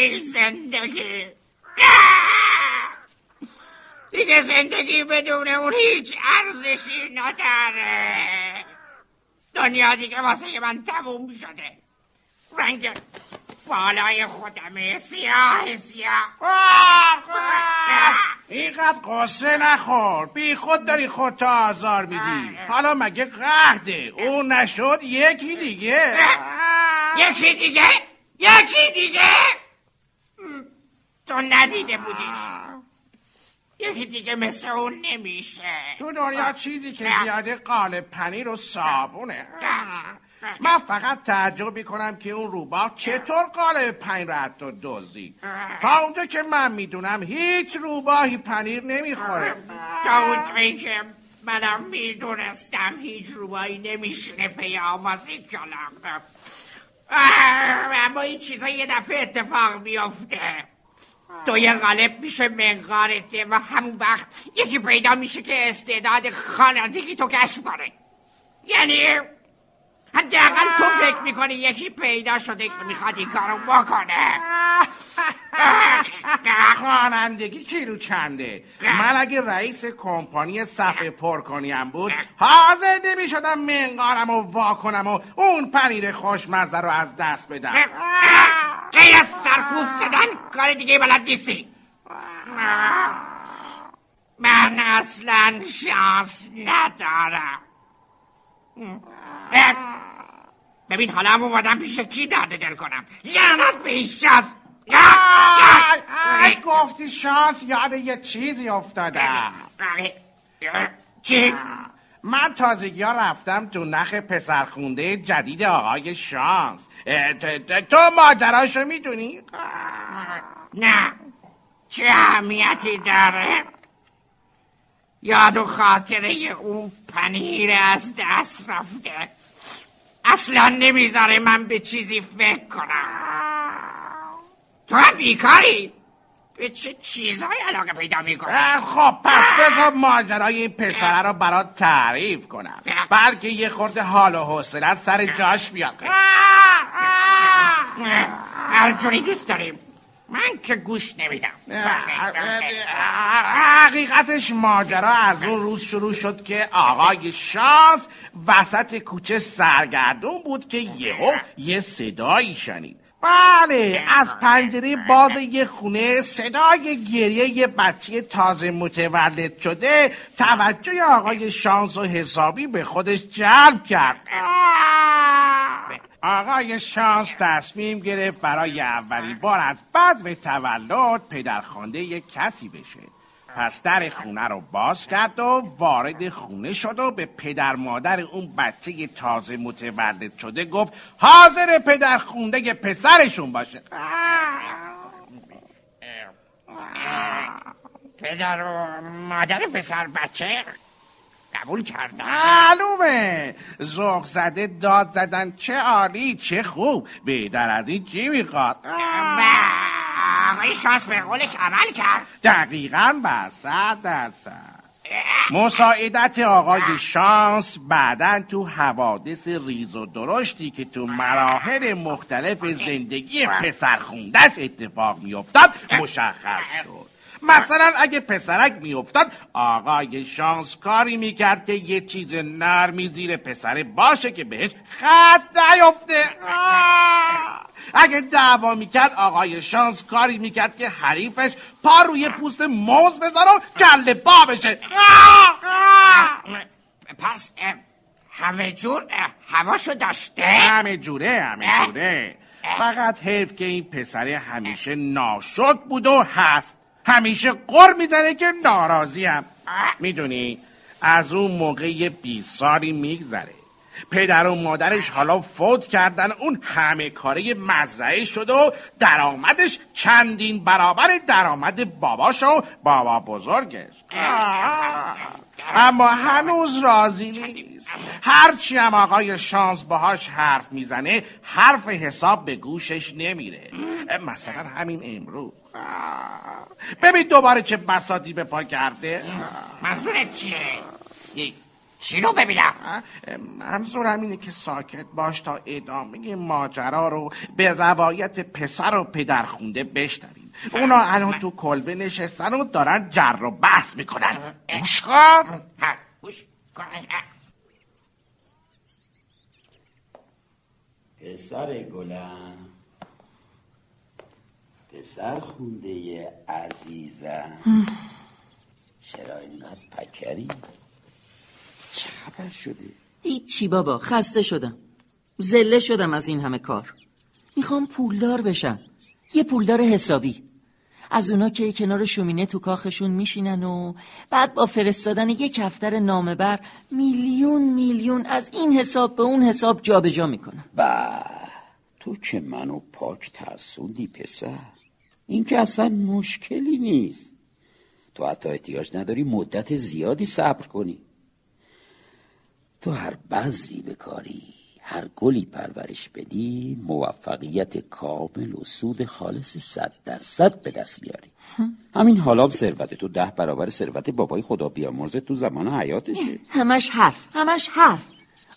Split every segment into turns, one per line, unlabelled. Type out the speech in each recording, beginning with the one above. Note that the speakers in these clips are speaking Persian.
این زندگی دیگه زندگی بدون اون هیچ ارزشی نداره. دنیا دیگه واسه من تموم شده. رنگ بالای خودمه سیاه سیاه.
اینقدر قصه نخور. بی خود داری خودتا آزار میدی. حالا مگه قهده؟ اون نشد یکی دیگه.
یکی دیگه؟ یکی دیگه؟ تو ندیده بودیش. یکی دیگه مثل اون نمیشه.
تو دنیا چیزی که زیاده قالب پنیر و صابونه. من فقط تعجب می‌کنم که اون روباه چطور قالب پنیر رو حتی دزدید. تا اونجا که من می‌دونم هیچ روباهی پنیر نمی‌خوره.
تا اونجایی که منم می‌دونستم هیچ روباهی نمیشونه پی آمازی کلم اما این چیزا یه دفعه اتفاق میافته. تو یه غالب میشه منقارته و همون وقت یکی پیدا میشه که استعداد خانندگی تو کشف کنه. یعنی حداقل تو فکر می‌کنی یکی پیدا شده که می‌خواد این کارو بکنه.
خوانندگی کیلو چنده؟ من اگه رئیس کمپانی صفحه پرکنیم بود حاضر نمی شدم منقارم و وا کنم و اون پنیر خوشمزه رو از دست بدم.
غیر از سرکوف زدن کار دیگه بلد نیستی. من اصلا شانس ندارم. ببین حالا هم اومدم پیش کی درد دل کنم؟ لعنت به این شانس
گفتی شانس یاد یه چیزی افتادم
چی؟
من تازگی ها رفتم تو نخ پسرخونده جدید آقای شانس تو ماجراشو می‌دونی؟
نه چه اهمیتی داره؟ یاد و خاطره اون پنیر از دست رفته اصلا نمی‌ذاره من به چیزی فکر کنم تو هم بیکاری. به چه چیزهای علاقه پیدا می‌کنی؟
خب پس بذار ماجرای این پسره رو برات تعریف کنم. بلکه یه خورده حال و حوصلت سر جاش بیاد.
هر جوری دوست داریم. من که گوش نمیدم.
حقیقتش ماجرا از اون روز شروع شد که آقای شانس وسط کوچه سرگردون بود که یهو یه صدایی شنید. بله از پنجره باز یه خونه صدای گریه یه بچه تازه متولد شده توجه آقای شانس و حسابی به خودش جلب کرد. آقای شانس تصمیم گرفت برای اولین بار از بعد به تولد پدرخوانده یک کسی بشه. پس در خونه رو باز کرد و وارد خونه شد و به پدر مادر اون بچه تازه متولد شده گفت حاضر پدر خونده پسرشون باشه.
پدر و مادر پسر بچه؟ قبول کردن
معلومه. زوق زده داد زدن چه عالی چه خوب. بهتر از این چی می‌خواد؟
آقای شانس به قولش عمل کرد.
دقیقا به صد درصد. مساعدت آقای شانس بعدا تو حوادث ریز و درشتی که تو مراحل مختلف زندگی پسر خوندش اتفاق میافتاد مشخص شد. مثلا اگه پسرک میافتاد آقای شانس کاری می‌کرد که یه چیز نرمی زیر پسر باشه که بهش خط نیفته اگه دعوا می‌کرد آقای شانس کاری می‌کرد که حریفش پا روی پوست موز بذار و کله با بشه.
پس همه جور هواشو داشته؟
همه جوره همه جوره. فقط حیف که این پسر همیشه ناشد بود و هست. همیشه قر می‌زنه که ناراضیم. می‌دونی؟ از اون موقع یه سالی میگذره. پدر و مادرش حالا فوت کردن اون همه کاره مزرعه شد و درآمدش چندین برابر درآمد باباش و بابا بزرگش. اما هنوز راضی نیست. هرچی هم آقای شانس باهاش حرف می‌زنه حرف حساب به گوشش نمیره. مثلا همین امروز. ببین دوباره چه بساتی به پا کرده.
منظورت چیه؟ چی رو ببینم؟
منظورم اینه که ساکت باش تا ادامه ماجرا رو به روایت پسر و پدر خونده بشنویم اونا الان تو کلبه نشستن و دارن جر و بحث می‌کنن. گوش کن.
گوش کن.
پسر گلم. پسر خونده عزیزم. چرا اینقدر پکری؟ چه خبر شده
هیچی بابا خسته شدم. زله شدم از این همه کار. می‌خوام پولدار بشم. یه پولدار حسابی. از اونا که کنار شومینه تو کاخشون میشینن و بعد با فرستادن یک کفتر نامه بر میلیون میلیون از این حساب به اون حساب جابجا جا می‌کنن.
با تو که منو پاک ترسوندی پسر. این که اصلا مشکلی نیست. تو حتی احتیاج نداری مدت زیادی صبر کنی. تو هر بعضی بکاری هر گلی پرورش بدی موفقیت کامل و سود خالص صد درصد به دست میاری همین حالا ثروت تو ده برابر ثروت بابای خدا بیامرز تو زمان حیاتشه.
همش حرف همش حرف.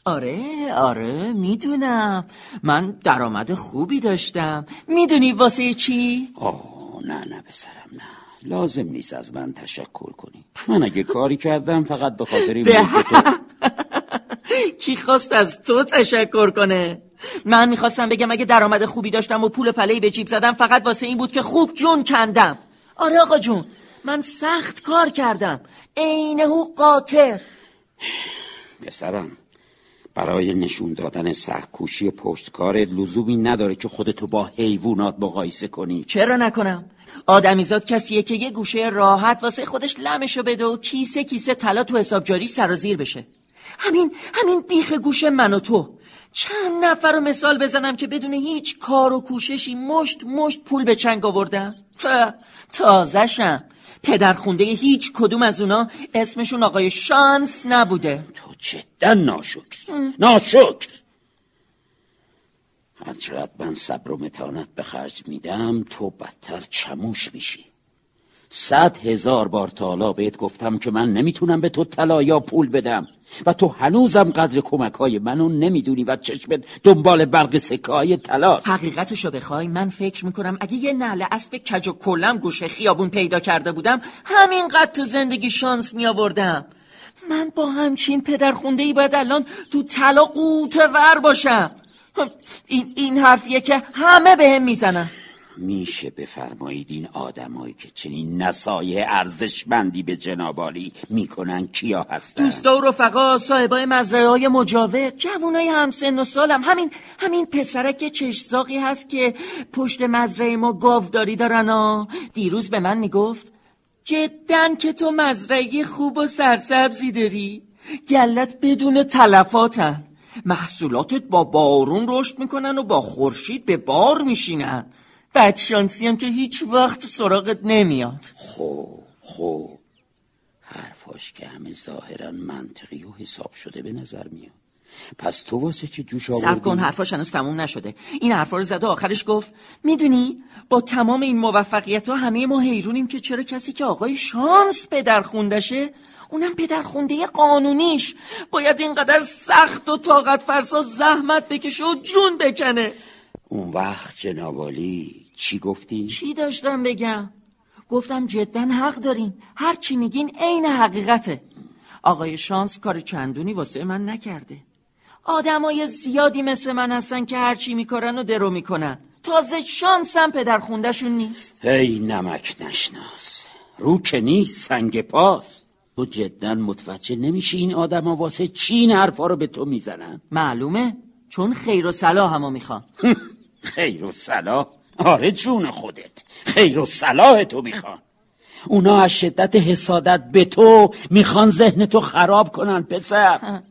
آره آره می‌دونم. من درآمد خوبی داشتم. می‌دونی واسه چی؟
آه نه نه پسرم نه. لازم نیست از من تشکر کنی. من اگه کاری کردم فقط به خاطر این
کی خواست از تو تشکر کنه؟ من می‌خواستم بگم اگه درآمد خوبی داشتم و پول پلهی به جیب زدم فقط واسه این بود که خوب جون کندم. آره آقا جون من سخت کار کردم. عینه قاطر.
پسرم برای نشون دادن سخکوشی پشتکارت لزومی نداره که خودتو با حیوانات مقایسه کنی.
چرا نکنم؟ آدمیزاد کسیه که یه گوشه راحت واسه خودش لمشو بده و کیسه کیسه طلا تو حساب جاری سرازیر بشه. همین همین بیخ گوشه من و تو. چند نفر رو مثال بزنم که بدون هیچ کار و کوششی مشت مشت پول به چنگ آوردن؟ تازشم پدر خونده هیچ کدوم از اونا اسمشون آقای شانس نبوده.
تو جدا ناشکر. ناشکر. هرچقدر من صبر و متانت به خرج میدم تو بدتر چموش میشی. صد هزار بار تالا بهت گفتم که من نمی‌تونم به تو طلا یا پول بدم. و تو هنوزم قدر کمک های منو نمی‌دونی و چشمت دنبال برق سکه های تلاست
حقیقتشو بخوای من فکر می‌کنم اگه یه نعل اسب کج و کلم گوشه خیابون پیدا کرده بودم همینقدر تو زندگی شانس می آوردم من با همچین پدر خونده ای باید الان تو طلا قوته ور باشم. این, این حرفیه که همه به هم می‌زنن.
میشه بفرمایید این آدمایی که چنین نسایه ارزشمندی به جنابالی می‌کنن کیا هستن؟
دوستا و رفقا صاحبای مزرعه های مجاور جوانای همسن و سالم همین همین پسرک چشزاقی هست که پشت مزرعه ما گاوداری دارن ها دیروز به من می‌گفت جدا که تو مزرعه خوب و سرسبزی داری. گلت بدون تلفاتن. محصولاتت با بارون رشد می‌کنن و با خورشید به بار میشینن. بدشانسی هم که هیچ وقت سراغت نمیاد.
خوب خوب حرفاش که همه ظاهرا منطقی و حساب شده به نظر میاد. پس تو واسه چی جوش آوردی؟
سب کن حرفاش هنوز تموم نشده. این حرفا رو زده آخرش گفت می‌دونی با تمام این موفقیت ها همه ما حیرونیم که چرا کسی که آقای شانس پدر خوندشه اونم پدر خونده قانونیش باید اینقدر سخت و طاقت فرسا زحمت بکشه و جون بکنه.
اون وقت جنابالی چی گفتی؟
چی داشتم بگم؟ گفتم جدا حق دارین. هر چی میگین عین حقیقته. آقای شانس کار چندونی واسه من نکرده. آدمای زیادی مثل من هستن که هر چی می‌کنن و درو می‌کنن. تازه شانسم پدر خوندهشون نیست.
هی نمک نشناس. رو که نیست سنگ پاس. تو جدا متوجه نمیشی این آدم واسه چی این حرفا رو به تو می‌زنن؟
معلومه چون خیر و صلاح همو می‌خوان.
خیر و صلاح. آره جون خودت خیر و صلاح تو می‌خوان. اونا از شدت حسادت به تو می‌خوان ذهن تو خراب کنن پسر.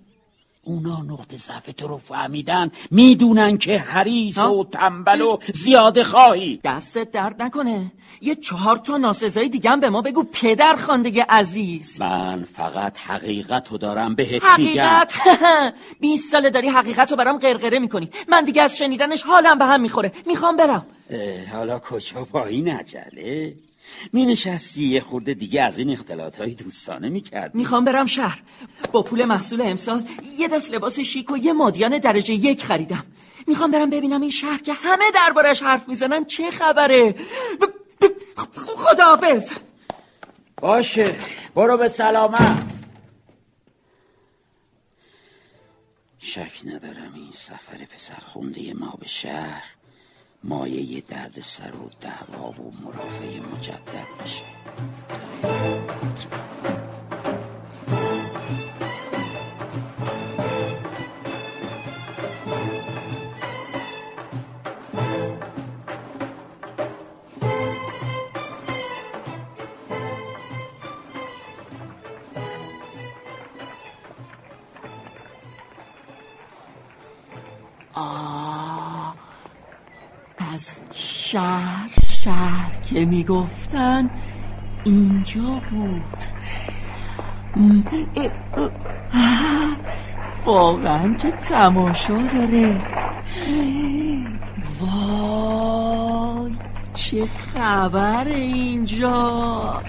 اونا نقطه ضعف تو رو فهمیدن. می‌دونن که حریص و تنبل و زیاده خواهی.
دستت درد نکنه. یه چهار تا ناسزایی دیگه به ما بگو پدر خاندگی عزیز.
من فقط حقیقت رو دارم بهت
حقیقت؟ بیست ساله داری حقیقت رو برام قرقره می‌کنی. من دیگه از شنیدنش حالم به هم می‌خوره. می‌خوام برم.
حالا کجا با این عجله؟ می نشستی یه خورده دیگه از این اختلاط های دوستانه می کرد
می‌خوام برم شهر. با پول محصول امسال یه دست لباس شیک و یه مادیان درجه یک خریدم. می‌خوام برم ببینم این شهر که همه دربارش حرف می‌زنن چه خبره. خداحافظ.
باشه برو به سلامت. شک ندارم این سفر پسر خونده ما به شهر مایه درد سر و دعوا و مرافع مجدد میشه.
از شهر شهر که می‌گفتن اینجا بود. واقعا که تماشا داره. وای چه خبر اینجا.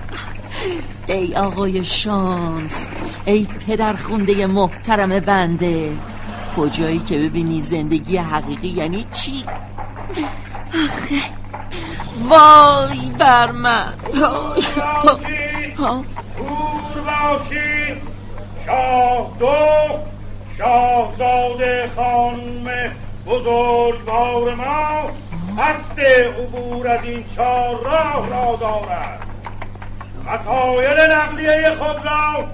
ای آقای شانس ای پدر خونده محترم بنده کجایی که ببینی زندگی حقیقی یعنی چی؟ آخه. وای بر من.
دور باشید شاه دو شاهزاده خانم بزرگوار ما قصد عبور از این چهار راه را دارد. وسایل نقلیه خود را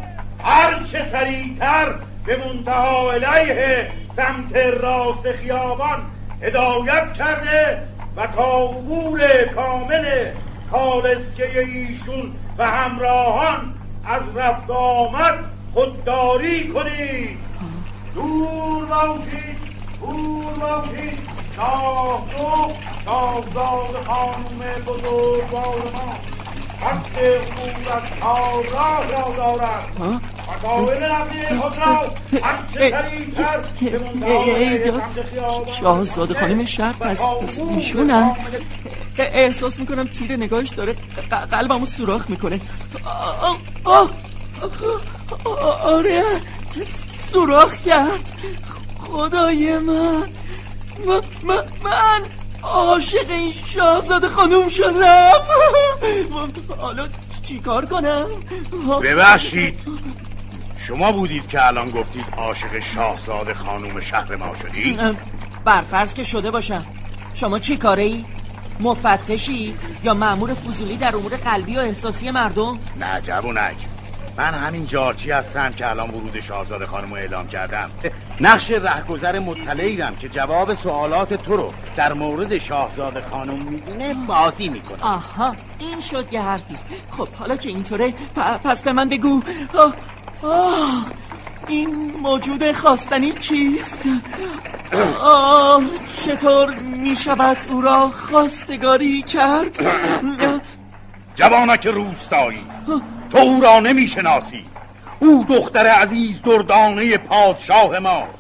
هرچه سریعتر به منتها علیه سمت راست خیابان هدایت کرده و تا عبور کامل کالسکه ایشون و همراهان از رفت آمد خودداری کنید. دور باشید دور باشید. شاه دو شاهزاد خانم بزرگوار ما قصد عبور از کار را دارد.
شاهزاده خانم شهر پس ایشونن. احساس می‌کنم تیر نگاهش داره قلبمو سوراخ می‌کنه. آره سوراخ کرد. خدای من. من عاشق این شاهزاده خانم شدم. حالا چیکار کنم؟
ببخشید. شما بودید که الان گفتید عاشق شاهزاده خانوم شهر ما شدید؟
برفرض که شده باشم. شما چی کاره ای؟ مفتشی یا معمور فضولی در امور قلبی و احساسی مردم؟
نه جوونک. من همین جارچی هستم که الان ورود شاهزاده خانم رو اعلام کردم. نقش رهگذر مطلعیدم که جواب سوالات تو رو در مورد شاهزاده خانم می‌دونه بازی می‌کنه.
آها این شد یه حرفی. خب حالا که اینطوره پس به من بگو. آه آه این موجود خواستنی کیست؟ آه چطور می شود او را خواستگاری کرد؟
جوانک روستایی تو او را نمی شناسی او دختر عزیز دردانه پادشاه ماست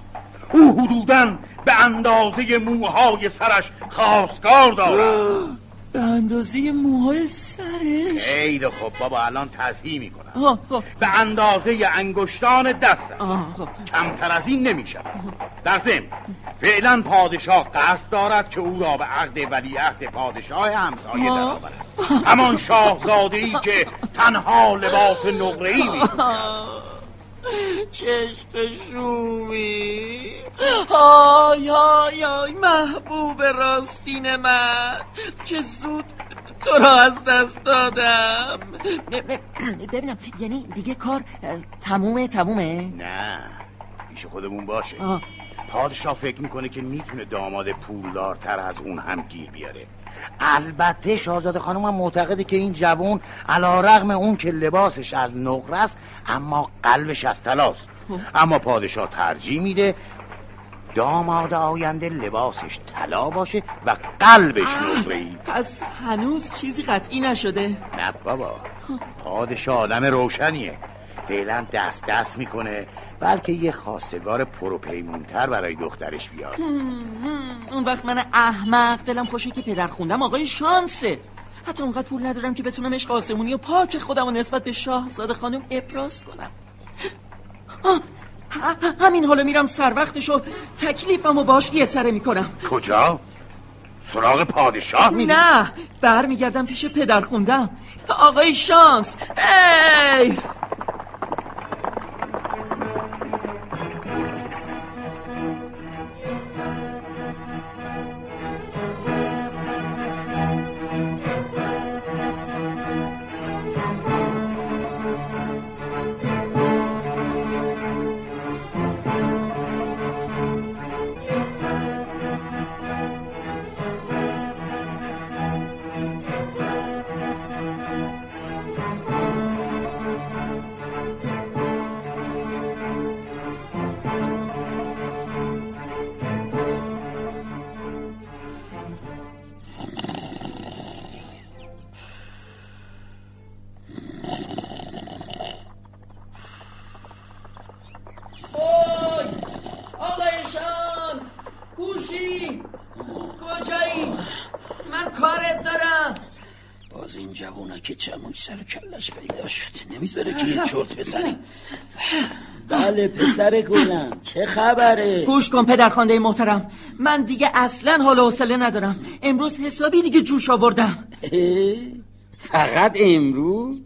او حدودا به اندازه موهای سرش خواستگار دارد
به اندازه موهای سرش.
خیلی خب بابا الان تصحیح می‌کنم. خب. به اندازه انگشتان دست خب. کمتر از این نمیشه در ضمن فعلا پادشاه قصد دارد که او را به عقد ولیعهد پادشاه همسایه درآورد. همان شاهزاده ای که تنها لباس نقره ای
چشق شومی آی آی آی محبوب راستین من. چه زود تو را از دست دادم. ببینم یعنی دیگه کار تمومه تمومه؟
نه پیش خودمون باشه. پادشاه فکر می‌کنه که می‌تونه داماد پولدارتر از اون هم گیر بیاره. البته شاهزاده خانم هم معتقده که این جوون علا رغم اون که لباسش از نقره است اما قلبش از تلاست. اما پادشاه ترجیح میده داماد آینده لباسش طلا باشه و قلبش نقره ای
پس هنوز چیزی قطعی نشده
نه بابا. پادشاه آدم روشنیه فعلا دست دست می‌کنه بلکه یه خواستگار پروپیمونتر برای دخترش بیاد.
اون وقت من احمق دلم خوشه که پدر خوندم آقای شانسه. حتی اونقدر پول ندارم که بتونم عشق آسمونی و پاک خودم و نسبت به شاهزاده خانم ابراز کنم. آه، همین حالا میرم سر وقتشو تکلیفم و باش یه سره می‌کنم.
کجا؟ سراغ پادشاه میری؟
نه برمیگردم پیش پدر خوندم. آقای شانس ای! کوشی کجایی؟ من کارت دارم.
باز این جوونا که چموش سر کلش پیدا شد نمی‌ذاره که یه چرت بزنیم. بله پسر گلم. چه خبره؟
گوش کن پدر خانده محترم. من دیگه اصلا حال و حوصله ندارم. امروز حسابی دیگه جوش آوردم؟
فقط امروز؟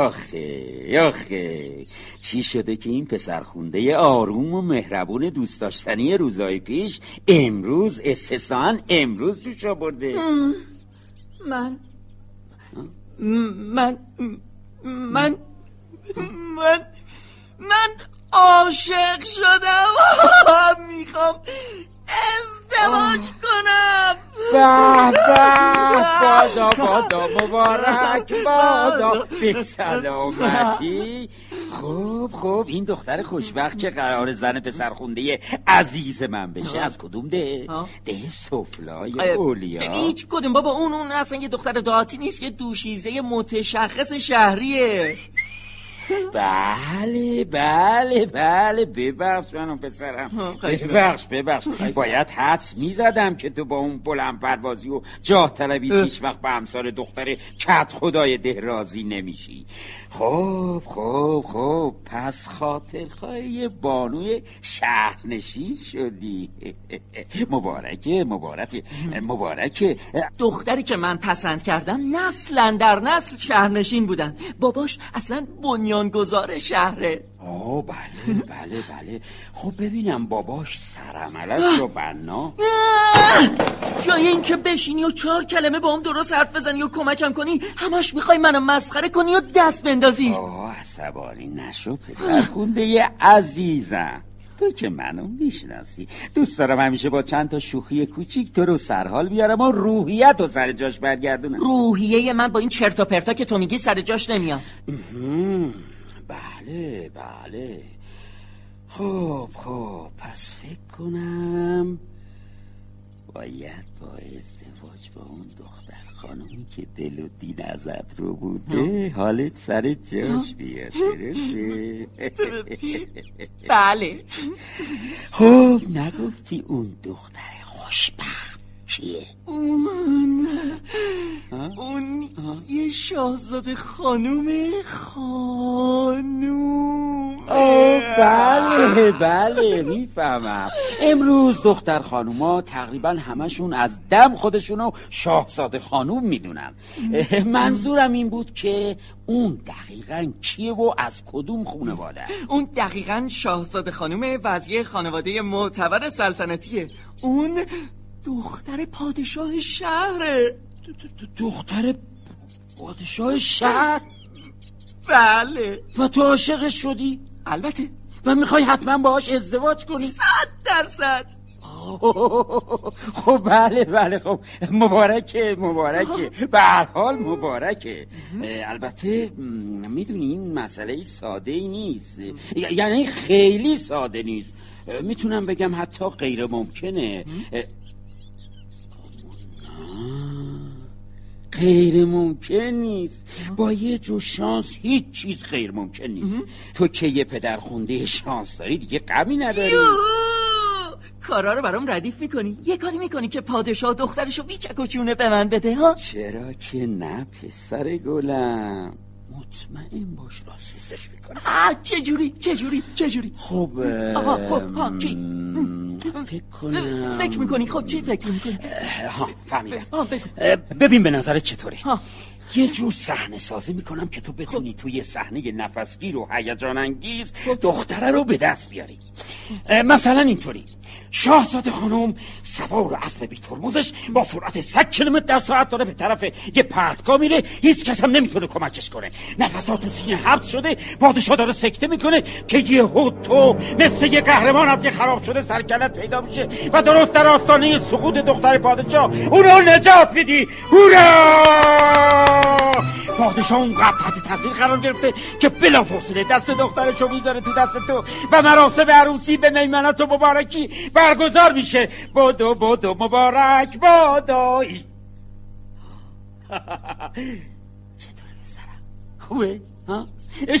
آخه آخه. چی شده که این پسر خونده آروم و مهربون دوست داشتنی روزای پیش امروز استثان امروز جوش آورده.
من من من من من عاشق شدم. می‌خوام ازدواج کنم.
به به بادا بادا مبارک بادا. به سلامتی. خوب خوب. این دختر خوشبخت که قرار زن پسر خونده عزیز من بشه. از کدوم ده؟ ده سفلای اولیا.
هیچ کدوم. بابا اون اون اصلا یه دختر دهاتی نیست یه دوشیزه متشخص شهریه.
بله بله بله. ببخش منو پسرم.
خواهش
ببخش ببخش. باید حدس می‌زدم که تو با اون بلند پروازی و جاه طلبی هیچ وقت به امثال دختر کت خدای ده راضی نمیشی. خب خب خب. پس خاطر خواهی بانوی شهرنشین شدی. مبارکه مبارکه مبارکه.
دختری که من پسند کردم نسلا در نسل شهرنشین بودن. باباش اصلا بنیانگذار شهره.
آه بله بله بله. خب ببینم باباش سرعملت رو بنا!
جای اینکه بشینی و چهار کلمه با هم درست حرف بزنی و کمکم کنی همش می‌خوای منو مسخره کنی و دست بندازی.
آه عصبانی نشو پسر خونده عزیزم. تو که منو می‌شناسی. دوست دارم همیشه با چند تا شوخی کوچیک تو رو سرحال بیارم و روحیت رو سر جاش برگردونم.
روحیه من با این چرت و پرتا که تو میگی سر جاش نمیاد.
بله بله. خب خب. پس فکر کنم باید با ازدواج با اون دختر خانمی که دل و دین ازت رو بوده حالت سر جاش بیاد درسته؟
بله.
خب نگفتی اون دختر خوشبخت چیه؟
اون اون یه شاهزاده خانوم خانوم.
بله بله می‌فهمم. امروز دختر خانوما تقریبا همشون از دم خودشونو شاهزاده خانوم می‌دونن. اه، منظورم این بود که اون دقیقا کیه و از کدوم خونواده
اون دقیقا شاهزاده خانوم وضعیه خانواده معتبر سلطنتیه. اون دختر پادشاه شهره.
دختر پادشاه شهر؟
بله.
و تو عاشقش شدی؟
البته
و می‌خوای حتما باهاش ازدواج کنی.
صد درصد.
خب بله بله خب مبارکه مبارکه به هر حال مبارکه. البته می‌دونی این مسئله ساده ای نیست. یعنی خیلی ساده نیست. می‌تونم بگم حتی غیر ممکنه. غیر ممکن نیست با یه جو شانس هیچ چیز غیر ممکن نیست تو که یه پدر خونده شانس داری دیگه غمی نداری.
کارا رو برام ردیف می‌کنی. یه کاری می‌کنی که پادشاه دخترشو بیچک و چونه به من بده ها؟
چرا که نه پسر گلم. مطمئن باش راستیسش می‌کنم.
آه چجوری چجوری چجوری؟
خب
آها خب ها چی؟
فکر کنم.
فکر می‌کنی؟ خب چی فکر می‌کنی؟
ها فهمیدم. ببین به نظرت چطوره؟
ها.
یه جور صحنه سازی می‌کنم که تو بتونی توی صحنه نفسگیر و هیجان انگیز دختره رو به دست بیاری. اه، مثلا اینطوری. شاهزاده خانم سوار اسب بی ترمزش با سرعت 100 کیلومتر در ساعت داره به طرف یه پرتگاه میره. هیچ کس هم نمی‌تونه کمکش کنه. نفسات تو سینه حبس شده پادشاه داره سکته می‌کنه که یه تو مثل یه قهرمان از یه خراب شده سرکلت پیدا میشه و درست در آستانه سقوط دختر پادشاه. اونو نجات میدی. هورا! پادشاه اونقدر تحت تاثیر قرار گرفته که بلافاصله دست دخترشو می‌ذاره تو دست تو و مراسم عروسی به میمنت و مبارکی برگزار میشه. بودو بودو مبارک بودو چطوره بسرم خوبه؟ ها؟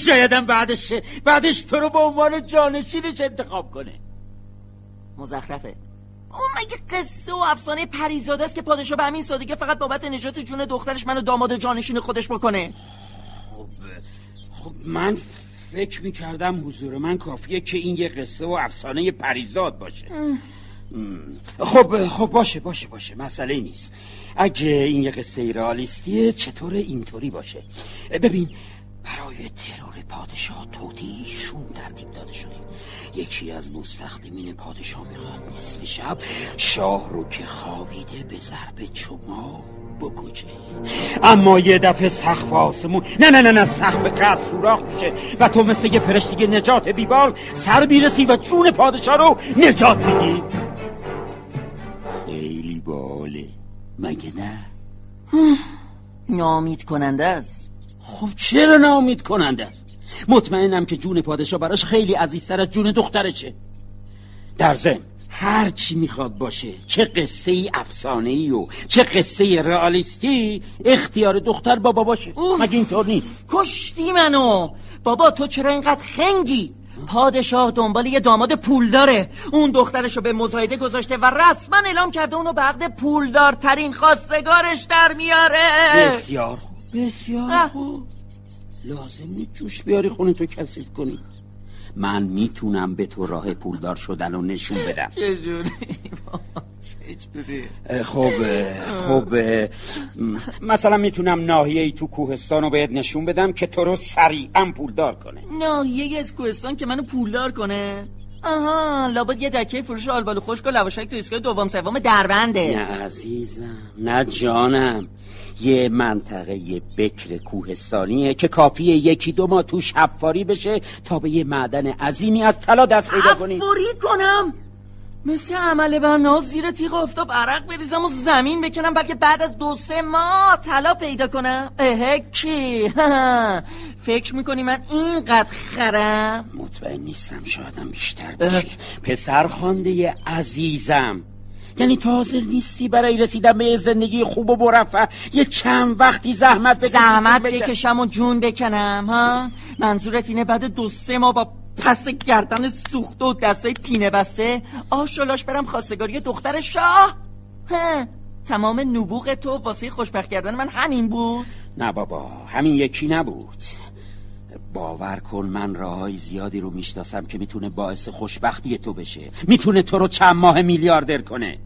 شایدم بعدش بعدش تو رو به عنوان جانشینش انتخاب کنه.
مزخرفه. اون مگه قصه و افسانه پریزاده است که پادشاه به همین سادگی فقط بابت نجات جون دخترش منو داماد جانشین خودش بکنه؟
خب من فکر می‌کردم حضور من کافیه که این یه قصه و افسانه پریزاد باشه. خب خب باشه باشه باشه. مسئله نیست. اگه این یه قصه رئالیستیه چطور اینطوری باشه؟ ببین برای ترور پادشاه تودیشون ترتیب داده شده. یکی از مستخدمین پادشاه می‌خواد نصف شب شاه رو که خوابیده به ضرب چماق بکشه اما یه دفعه سقف آسمون نه نه نه نه سقف قصر سوراخ میشه. و تو مثل یه فرشته نجات بیبال سر می‌رسی و جون پادشاه رو نجات میدی. خیلی باله. مگه نه؟
نامید کننده است.
خب چرا ناامید کننده است؟ مطمئنم که جون پادشاه براش خیلی عزیزتر از جون دخترشه. در ضمن هر چی می‌خواد باشه. چه قصه ای افسانه ای و چه قصه رئالیستی. اختیار دختر با باباشه
اوف.
مگه اینطور نیست؟
کشتی منو. بابا تو چرا اینقدر خنگی؟ پادشاه دنبال یه داماد پول داره. اون دخترشو به مزایده گذاشته و رسما اعلام کرده اونو به عقد پولدارترین خواستگارش در میاره.
بسیار خوب. بسیار. خوب. لازم نیست جوش بیاری خونه تو کثیف کنی. من می‌تونم به تو راه پولدار شدن رو نشون بدم.
چجوری؟ چجوری؟
خب خب مثلا می‌تونم ناحیه ای تو کوهستان رو بهت نشون بدم که تو رو سریعا پولدار کنه.
ناحیه از کوهستان که منو پولدار کنه؟ آها لابد یه دکه فروش آلبالو خشک و لواشک تو ایستگاه دوم سوم دربنده
نه عزیزم نه جانم. یه منطقه بکر کوهستانیه که کافیه یکی دو ماه توش حفاری بشه تا به یه معدن عظیمی از طلا دست پیدا کنی.
حفاری کنم؟ مثل عمل بنا زیر تیغ آفتاب عرق بریزم و زمین بکنم بلکه بعد از دو سه ماه طلا پیدا کنم. اه کی؟ فکر می‌کنی من اینقدر خرم؟
مطمئن نیستم شایدم بیشتر باشی پسر خانده عزیزم. یعنی تو حاضر نیستی برای رسیدن به زندگی خوب و مرفه. یه چند وقتی زحمت بکشی
زحمت. بکشم و جون بکنم ها؟ منظورت اینه بعد دو سه ماه با پس گردن سوخته و دسته پینه بسته. آشولاش برم خواستگاری دختر شاه. ها تمام نبوغ تو واسه خوشبخت کردن من همین بود؟
نه بابا همین یکی نبود. باور کن من راههای زیادی رو می‌شناسم که می‌تونه باعث خوشبختی تو بشه. می‌تونه تو رو چند ماه میلیاردر کنه.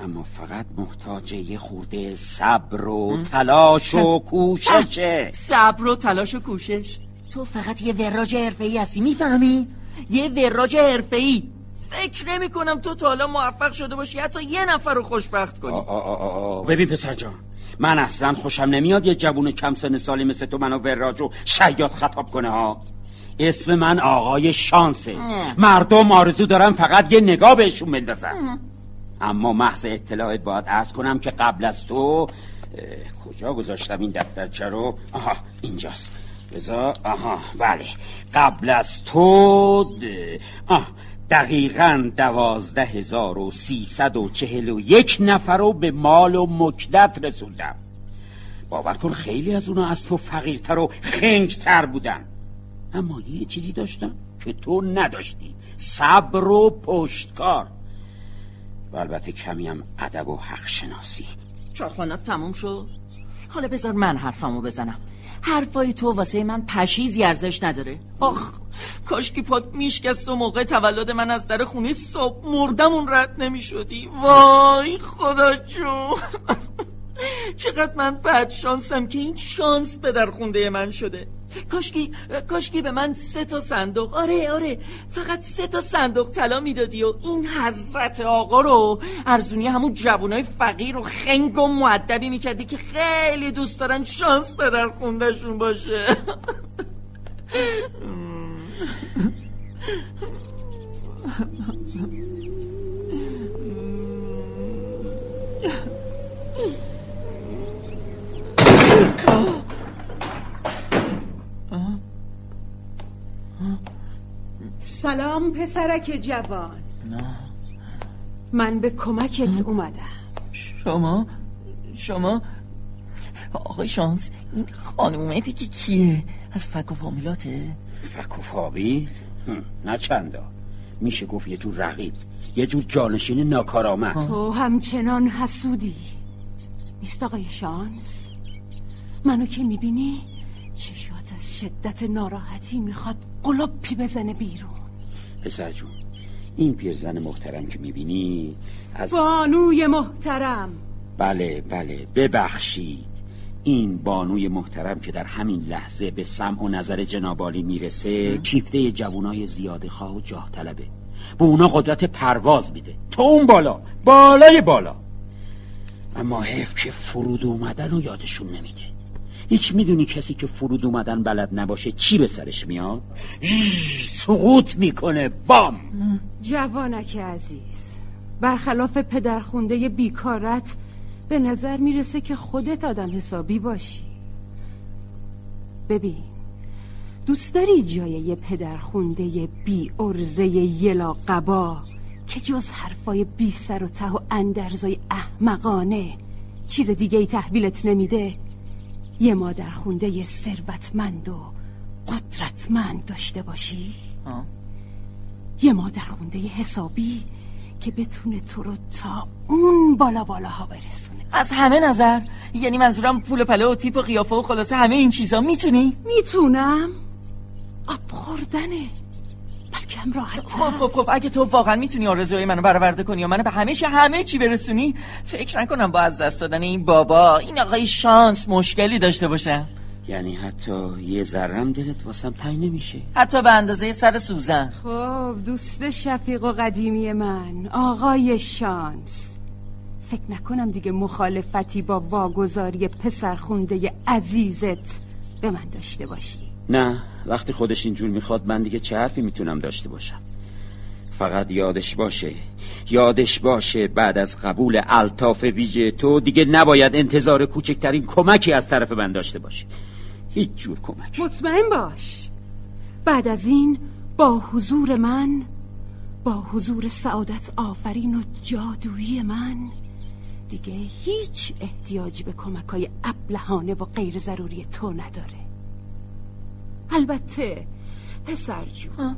اما فقط محتاج یه خورده صبر و تلاش و کوششه.
صبر و تلاش و کوشش. تو فقط یه وراج حرفه‌ای هستی می‌فهمی؟ یه وراج حرفه‌ای. فکر نمی کنم تو تا حالا موفق شده باشی حتی یه نفر رو خوشبخت کنی.
آ آ آ آ. ببین پسر جان من اصلا خوشم نمیاد یه جوون کم سن سالی مثل تو منو وراج و شیاد خطاب کنه ها؟ اسم من آقای شانسه. مردم آرزو دارن فقط یه نگاه بهشون بندازن. اما محض اطلاعت باید عرض کنم که قبل از تو اه، کجا گذاشتم این دفترچه رو؟ آها اینجاست. بذار. آها بله. قبل از تو آه دقیقا دوازده هزار و سیصد و چهل و یک نفر رو به مال و مکدت رسوندم. باور کن خیلی از اونا از تو فقیرتر و خنگتر بودن. اما یه چیزی داشتن که تو نداشتی. صبر و پشتکار. و البته کمی هم ادب و حق شناسی.
چاخانت تموم شد؟ حالا بذار من حرفمو بزنم. حرفای تو واسه من پشیزی ارزش نداره. آخ کاش که پات میشکست و موقع تولد من از در خونه صبح مردمون رد نمی‌شدی. وای خدا جون. چقدر من بد شانسم که این شانس به در خونده من شده. کاشکی کاشکی به من سه تا صندوق. آره آره. فقط سه تا صندوق طلا می‌دادی و این حضرت آقا رو ارزونی همون جوانای فقیر و خنگ و معدبی می‌کردی که خیلی دوست دارن شانس به در خوندهشون باشه.
سلام پسرک جوان. من به کمکت اومدم.
شما شما آقای شانس این خانومه دیگه کیه؟ از فک و فامیلاته
فک و فامیل نه چندا. میشه گفت یه جور رقیب یه جور جانشین ناکارآمد.
تو همچنان حسودی. نیست آقای شانس؟ منو که می‌بینی چشات از شدت ناراحتی می‌خواد قلپی بزنه بیرون.
پسر جون این پیرزن محترم که می‌بینی از
بانوی محترم.
بله بله ببخشید. این بانوی محترم که در همین لحظه به سمع و نظر جنابالی می‌رسه کیفته جوانای زیاده خواه و جاه طلبه. به اونا قدرت پرواز میده. تو اون بالا بالای بالا. اما حیف که فرود اومدن و یادشون نمیده. هیچ می‌دونی کسی که فرود اومدن بلد نباشه چی به سرش میاد؟ سقوط می‌کنه. بام!
جوانک عزیز برخلاف پدرخونده بیکارت به نظر می‌رسه که خودت آدم حسابی باشی. ببین دوست داری جای یه پدرخونده بی ارزه یلا قبا که جز حرفای بی سر و ته و اندرزای احمقانه چیز دیگه ای تحویلت نمیده؟ یه مادر خونده ثروتمند و قدرتمند داشته باشی؟
آه.
یه مادر خونده حسابی که بتونه تو رو تا اون بالا بالاها برسونه.
از همه نظر یعنی منظورم پول پله و تیپ و قیافه و خلاصه همه این چیزا می‌تونی؟
می‌تونم. آب خوردنه. بلکه هم راحت
خب خب خب اگه تو واقعا می‌تونی آرزوهای منو برآورده کنی و منو به همیشه همه چی برسونی فکر نکنم با از دست دادن این بابا این آقای شانس مشکلی داشته باشم
یعنی حتی یه ذرم دلت واسم تنگ نمیشه.
حتی به اندازه سر سوزن.
خب دوست شفیق و قدیمی من آقای شانس. فکر نکنم دیگه مخالفتی با واگذاری پسر خونده عزیزت به من داشته باشی.
نه وقتی خودش اینجور می‌خواد من دیگه چه حرفی می‌تونم داشته باشم؟ فقط یادش باشه یادش باشه بعد از قبول الطاف ویژه تو دیگه نباید انتظار کوچکترین کمکی از طرف من داشته باشه. هیچ جور کمک.
مطمئن باش. بعد از این با حضور من با حضور سعادت آفرین و جادویی من دیگه هیچ احتیاجی به کمک های و غیر ضروری تو نداره. البته پسر جون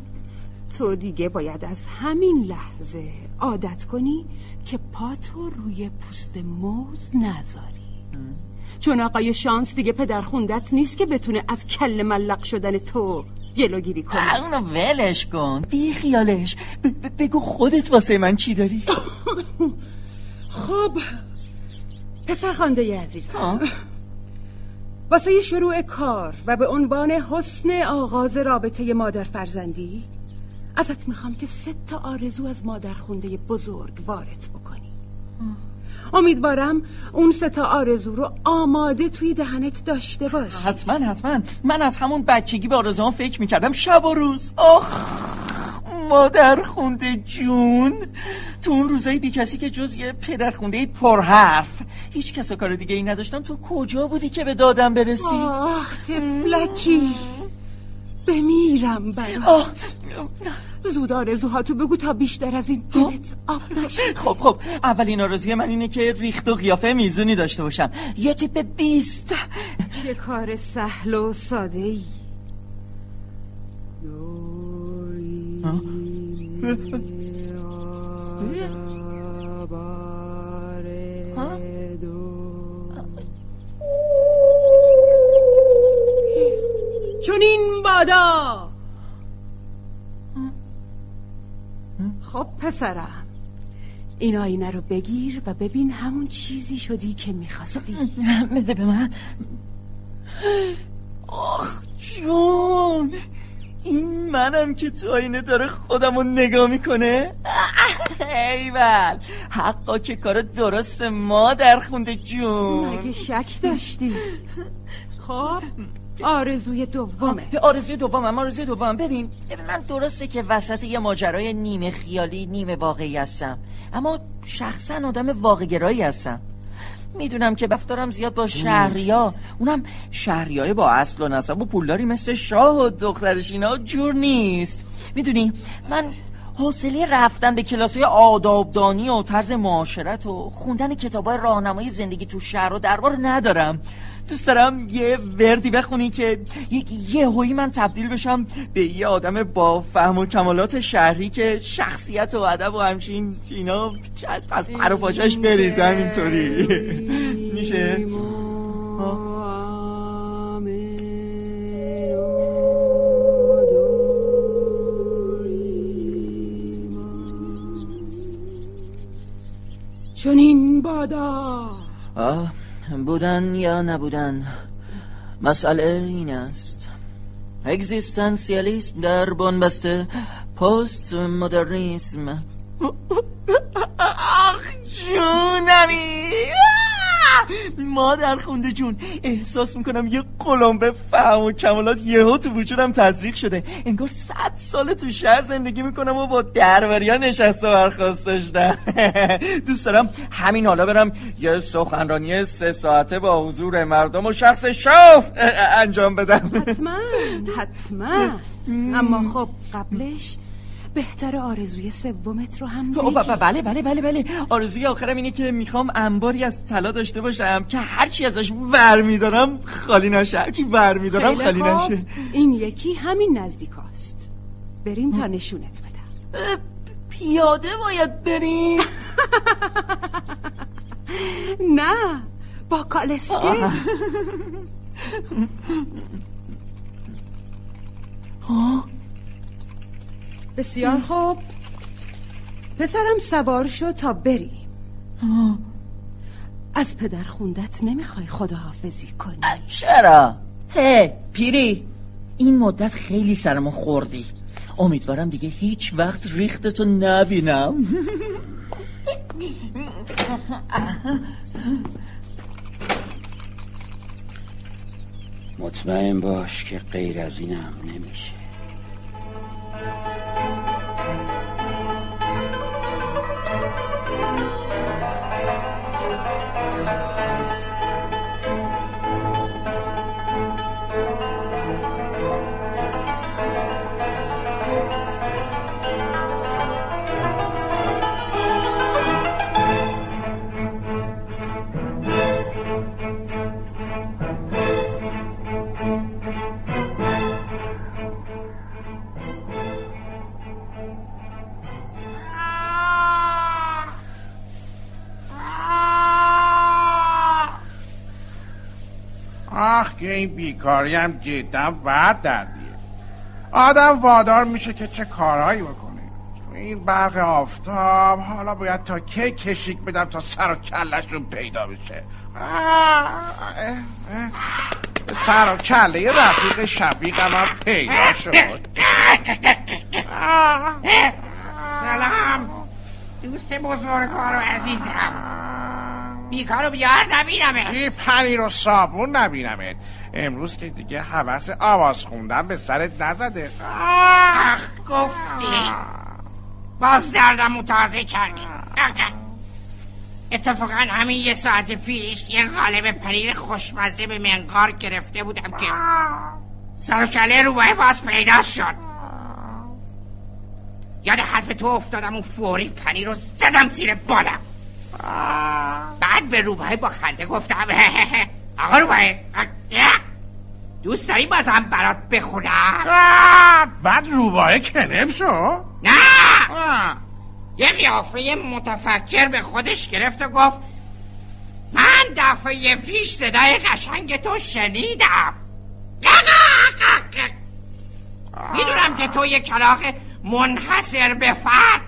تو دیگه باید از همین لحظه عادت کنی که پاتو روی پوست موز نذاری. چون آقای شانس دیگه پدر خوندت نیست که بتونه از کل ملق شدن تو جلوگیری کنه.
اونو ولش کن. بی خیالش. ب- ب- بگو خودت واسه من چی داری؟
خب پسر خانده عزیزم.
آه.
واسه شروع کار و به عنوان حسن آغاز رابطه مادر فرزندی ازت می‌خوام که سه تا آرزو از مادر خونده بزرگ وارد بکنی. امیدوارم اون سه تا آرزو رو آماده توی دهنت داشته باش
حتما حتما. من از همون بچگی به آرزوام فکر می‌کردم شب و روز. آخ! مادر خونده جون. تو اون روزایی بی کسی که جز یه پدر خونده پرحرف هیچ کس و کار دیگه ای نداشتم. تو کجا بودی که به دادم برسی؟
آه تفلکی. بمیرم برات. زود آرزوهاتو بگو تا بیشتر از این دلت آب نشه.
خب خب. اولین آرزوی من اینه که ریخت و قیافه میزونی داشته باشم. یه تیپ بیست.
چه کار سهل و ساده ای چون این بادا. خب پسرم. این آینه رو بگیر و ببین همون چیزی شدی که می‌خواستی.
بده به من. آخ جون. این منم که تو آینه داره خودم رو نگاه می‌کنه؟ ایول حقا که کار درست ما در خونده جون.
مگه شک داشتی؟ خب آرزوی دومه.
آرزوی دومم آرزوی دومم. ببین من درسته که وسط یه ماجرای نیمه خیالی نیمه واقعی هستم. اما شخصا آدم واقعگرایی هستم. می‌دونم که بفتارم زیاد با شهریا. اونم شهریای با اصل و نسب و پولداری مثل شاه و دخترش اینا جور نیست. می‌دونی؟ من حوصله رفتن به کلاس آدابدانی و طرز معاشرت و خوندن کتابای راهنمای زندگی تو شهر و دربار ندارم. دوست دارم یه وردی بخونی که یه هوی من تبدیل بشم به یه آدم با فهم و کمالات شهری که شخصیت و ادب و همچین اینا از پر و پاشش بریزم اینطوری میشه؟
چون این بادا.
آه بودن یا نبودن مسئله این است. اگزیستانسیالیسم در بنبسته پست مدرنیسم آخ جونمی. مادر خونده جون. احساس می‌کنم یه به فهم و کمالات یهو تو وجودم تزریق شده. انگار صد سال تو شهر زندگی می‌کنم و با درباریا نشست و برخواست داشتم. دوست دارم همین حالا برم یه سخنرانی سه ساعته با حضور مردم و شخص شاف انجام بدم.
حتما حتما. اما خب قبلش بهتر آرزوی سومت رو هم بگی
بله بله بله بله. آرزوی آخرم اینه که می‌خوام انباری از طلا داشته باشم که هرچی ازش ور میدارم خالی نشه. هرچی ور میدارم خالی نشه.
این یکی همین نزدیک هست بریم تا نشونت بدم.
پیاده باید بریم.
نه با کالسکه. بسیار خوب. پسرم سوار شو تا بریم از پدر خوندت نمی‌خوای خداحافظی کنی.
چرا؟ هی پیری این مدت خیلی سرمو خوردی. امیدوارم دیگه هیچ وقت ریختتو نبینم.
مطمئن باش که غیر از اینم نمیشه.
که این بیکاری هم جدا بعد در آدم وادار میشه که چه کارهایی بکنه. این برق آفتاب حالا باید تا کی کشیک بدم تا سر و کلشون پیدا بشه. سر و کله رفیق شفیقم هم پیدا شد.
سلام. دوست بزرگوار و عزیزم. بیکارو بیار نبینمه
این پنیر و صابون نبینمت. امروز که دیگه حوث آواز خوندن به سرت نزده.
اخ گفتی. باز دردم تازه کردی. اتفاقا همین یه ساعت پیش یه غالب پنیر خوشمزه به منقار گرفته بودم که سرکله روبای باز پیدا شد. یاد حرف تو افتادم و فوری پنیر رو زدم زیر بالم. بعد به روباه با خنده گفتم آقا روباه دوست داری بازم برات بخونم؟
بعد روباه کنف شو.
نه. یه قیافه متفکر به خودش گرفت و گفت من دفعه پیش صدای قشنگ تو شنیدم. می‌دونم که تو یه کلاق منحصر به فرد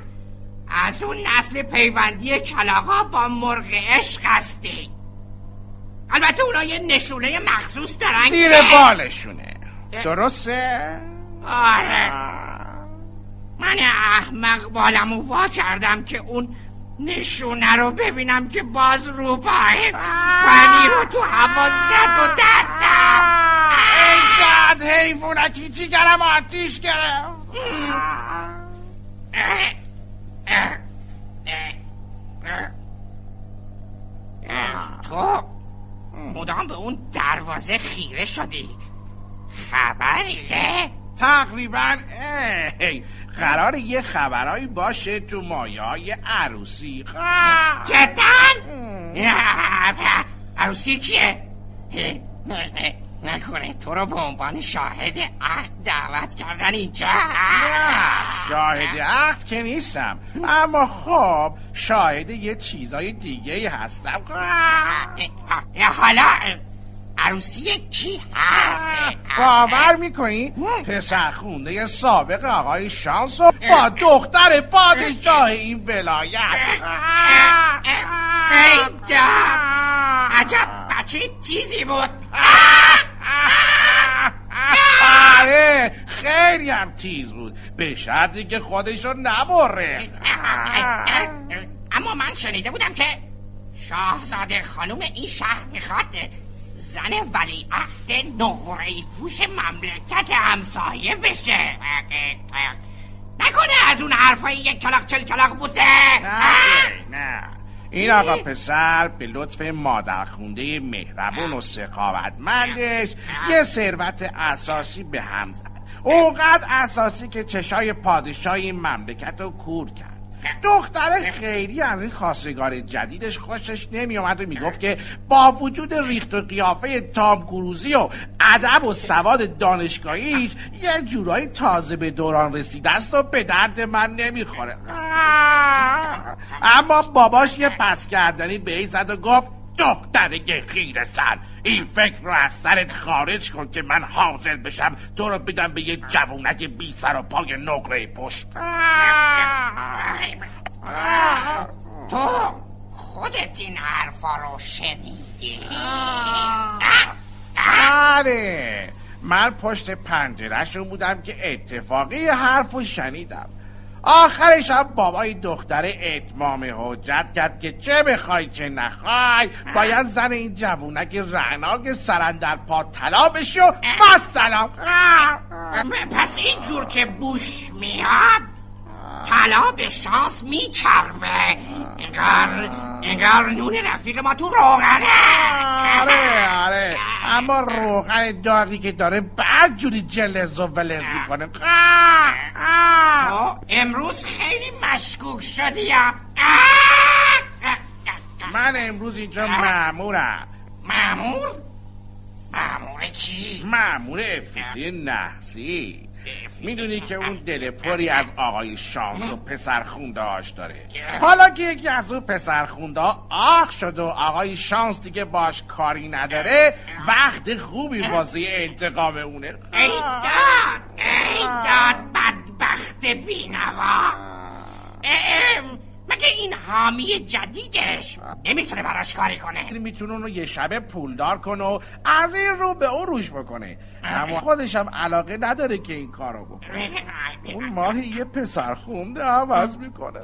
از اون نسل پیوندی کلاقا با مرغ عشق هستی. البته اونا یه نشونه مخصوص دارن
زیر بالشونه. درسته؟
آره. من احمق بالمو وا کردم که اون نشونه رو ببینم که باز رو پای پنیر رو تو هوا زد و دردم
ای داد حیفونکی چی گرم آتیش گرم
تو مدام به اون دروازه خیره شدی خبریه؟
تقریبا قرار یه خبرهایی باشه تو مایای عروسی
جدا؟ عروسی کیه؟ نکنه تو رو به عنوان شاهد عهد دعوت کردن اینجا.
شاهد عهد که نیستم. اما خب شاهد یه چیزای دیگه هستم.
حالا عروسی کی هست؟
باور می‌کنی؟ پسر خونده سابق آقای شانس و با دختر پادشاه این ولایت.
عجب بچه چیزی بود.
آره خیلی هم تیز بود. به شرطی که خودشو نبره.
اما من شنیده بودم که شاهزاده خانم این شهر می‌خواد زن ولی عهد نقره پوش مملکت همسایه بشه. نکنه از اون حرفای یک کلاق چل کلاق بوده.
نه نه. این آقا پسر به لطف مادر خونده مهربون و سخاوتمندش یه ثروت اساسی به هم زد. اونقدر اساسی که چشای پادشاه این مملکت رو کور کرد. دختر خیلی از این خواستگار جدیدش خوشش نمی اومد و می‌گفت که با وجود ریخت و قیافه تام کروزی و ادب و سواد دانشگاهیش یه جورایی تازه به دوران رسیده است و به درد من نمی‌خوره. اما باباش یه پس کردنی به این زد و گفت دختر خیر سر. این فکر رو از سرت خارج کن که من حاضر بشم تو رو بدم به یه جوونک بی سر و پای نقره پشت.
تو خودت این حرفا رو شنیدی؟
آره من پشت پنجرهشون بودم که اتفاقی حرف رو شنیدم. آخرش هم بابای دختر اتمام حجت کرد که چه بخوای چه نخوای. باید زن این جوونک رعناک سرندر پا طلا بشی و سلام.
پس اینجور که بوش میاد طلا به شانس میچربه انگار انگار نون رفیق ما تو روغنه
آره آره اما روغن داغی که داره بعد جوری جلز و ولز می‌کنه
تو امروز خیلی مشکوک شدی یا
من امروز اینجا معمورم
معمور؟ معمور چی؟
معمور افیتی نحسی می‌دونی که اون دل پری از آقای شانس و پسر خونده هاش داره حالا که یکی از اون پسر خونده آخ شد و آقای شانس دیگه باش کاری نداره وقت خوبی واسه انتقام اونه.
ای داد ای داد بدبخت بینوا. مگه این حامی جدیدش نمی‌تونه براش کاری کنه؟
می‌تونه اونو یه شبه پولدار کنه و از این رو به اون روش بکنه. اما خودش هم علاقه نداره که این کارو بکنه. اون ماهی یه پسر خونده عوض می‌کنه.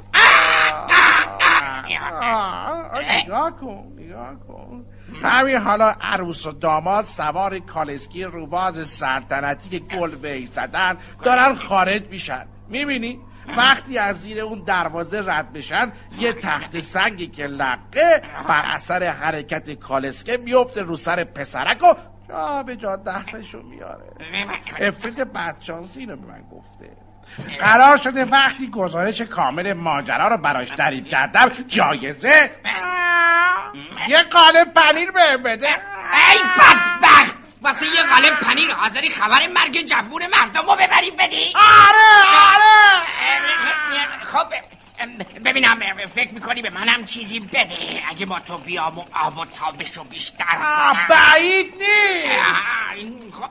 نگاه کن نگاه کن. همین حالا عروس و داماد سوار کالسکی روباز سلطنتی که گل زدن دارن خارج میشن. می‌بینی؟ وقتی از زیر اون دروازه رد بشن یه تخت سنگی که لقه بر اثر حرکت کالسکه میفته رو سر پسرک و جا به جا دهنشو میاره. افریت بدشانسی اینو به من گفته. قرار شده وقتی گزارش کامل ماجرا رو براش تعریف کردم جایزه یه قالب پنیر بهم بده.
ای بدبخت! واسه یه قالب پنیر حاضری خبر مرگ جفور مردم رو ببری بدی.
آره آره.
خب ببینم فکر می‌کنی به منم چیزی بده؟ اگه با تو بیام و آب و تابشو بیشتر
بعید نیست.
خب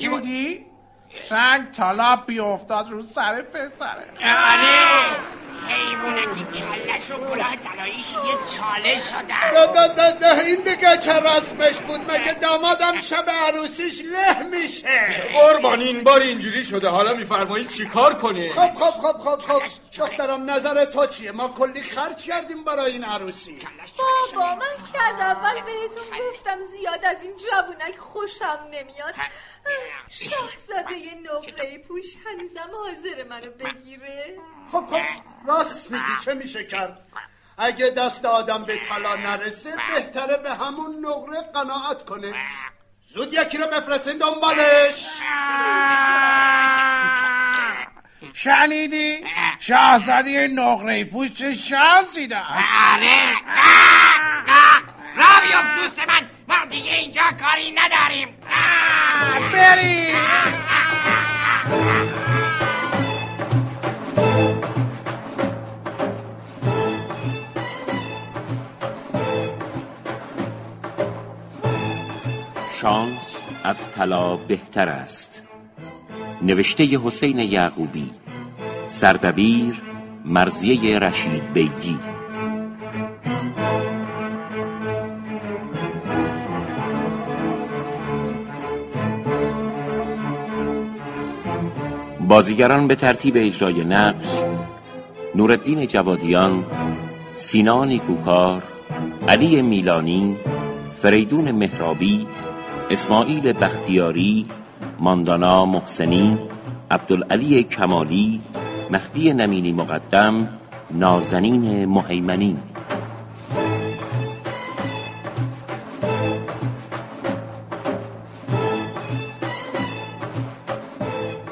چی بودی؟ سنگ تالا بیافتاد رو سر پسره.
آره. حیوانکی کلش و کلاه طلاییش یه چاله شدن.
ده ده ده ده این دیگه چه رسمش بود؟ مگه دامادم شب عروسیش له میشه؟
قربان این بار اینجوری شده. حالا میفرمایید چیکار کنه؟
خب خب خب خب خب. دخترم نظر تو چیه؟ ما کلی خرج کردیم برای این عروسی.
بابا من که از اول بهتون گفتم زیاد از این جوونک خوشم نمیاد. شاهزاده نقره پوش هنوزم حاضر منو بگیره.
خب خب راست میگی چه میشه کرد؟ اگه دست آدم به طلا نرسه بهتره به همون نقره قناعت کنه. زود یکی رو بفرستین دنبالش.
شنیدی؟ شاهزاده نقره پوش چه شانسی داشت؟
آره. را بیافت دوست من. ما دیگه اینجا کاری نداریم.
بری
شانس از طلا بهتر است. نوشته حسین یعقوبی سردبیر مرزیه رشید بیگی. بازیگران به ترتیب اجرای نقش نورالدین جوادیان سینا نیکوکار علی میلانی فریدون مهرابی اسماعیل بختیاری ماندانا محسنی عبدالعلی کمالی مهدی نمینی مقدم نازنین مهیمنی.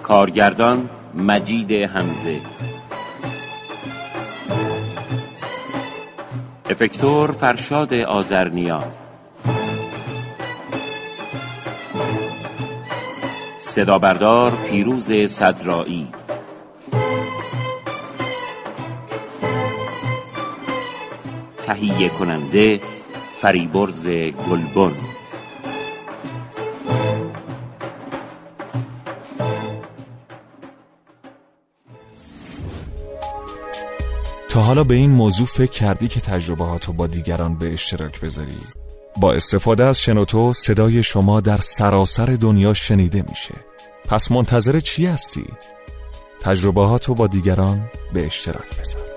کارگردان مجید حمزه. افکتور فرشاد آزرنیا صدا بردار پیروز صدرایی تهیه کننده فریبرز گلبن
تا حالا به این موضوع فکر کردی که تجربهاتو با دیگران به اشتراک بذاری؟ با استفاده از شنوتو صدای شما در سراسر دنیا شنیده میشه پس منتظر چی هستی؟ تجربهاتو با دیگران به اشتراک بذار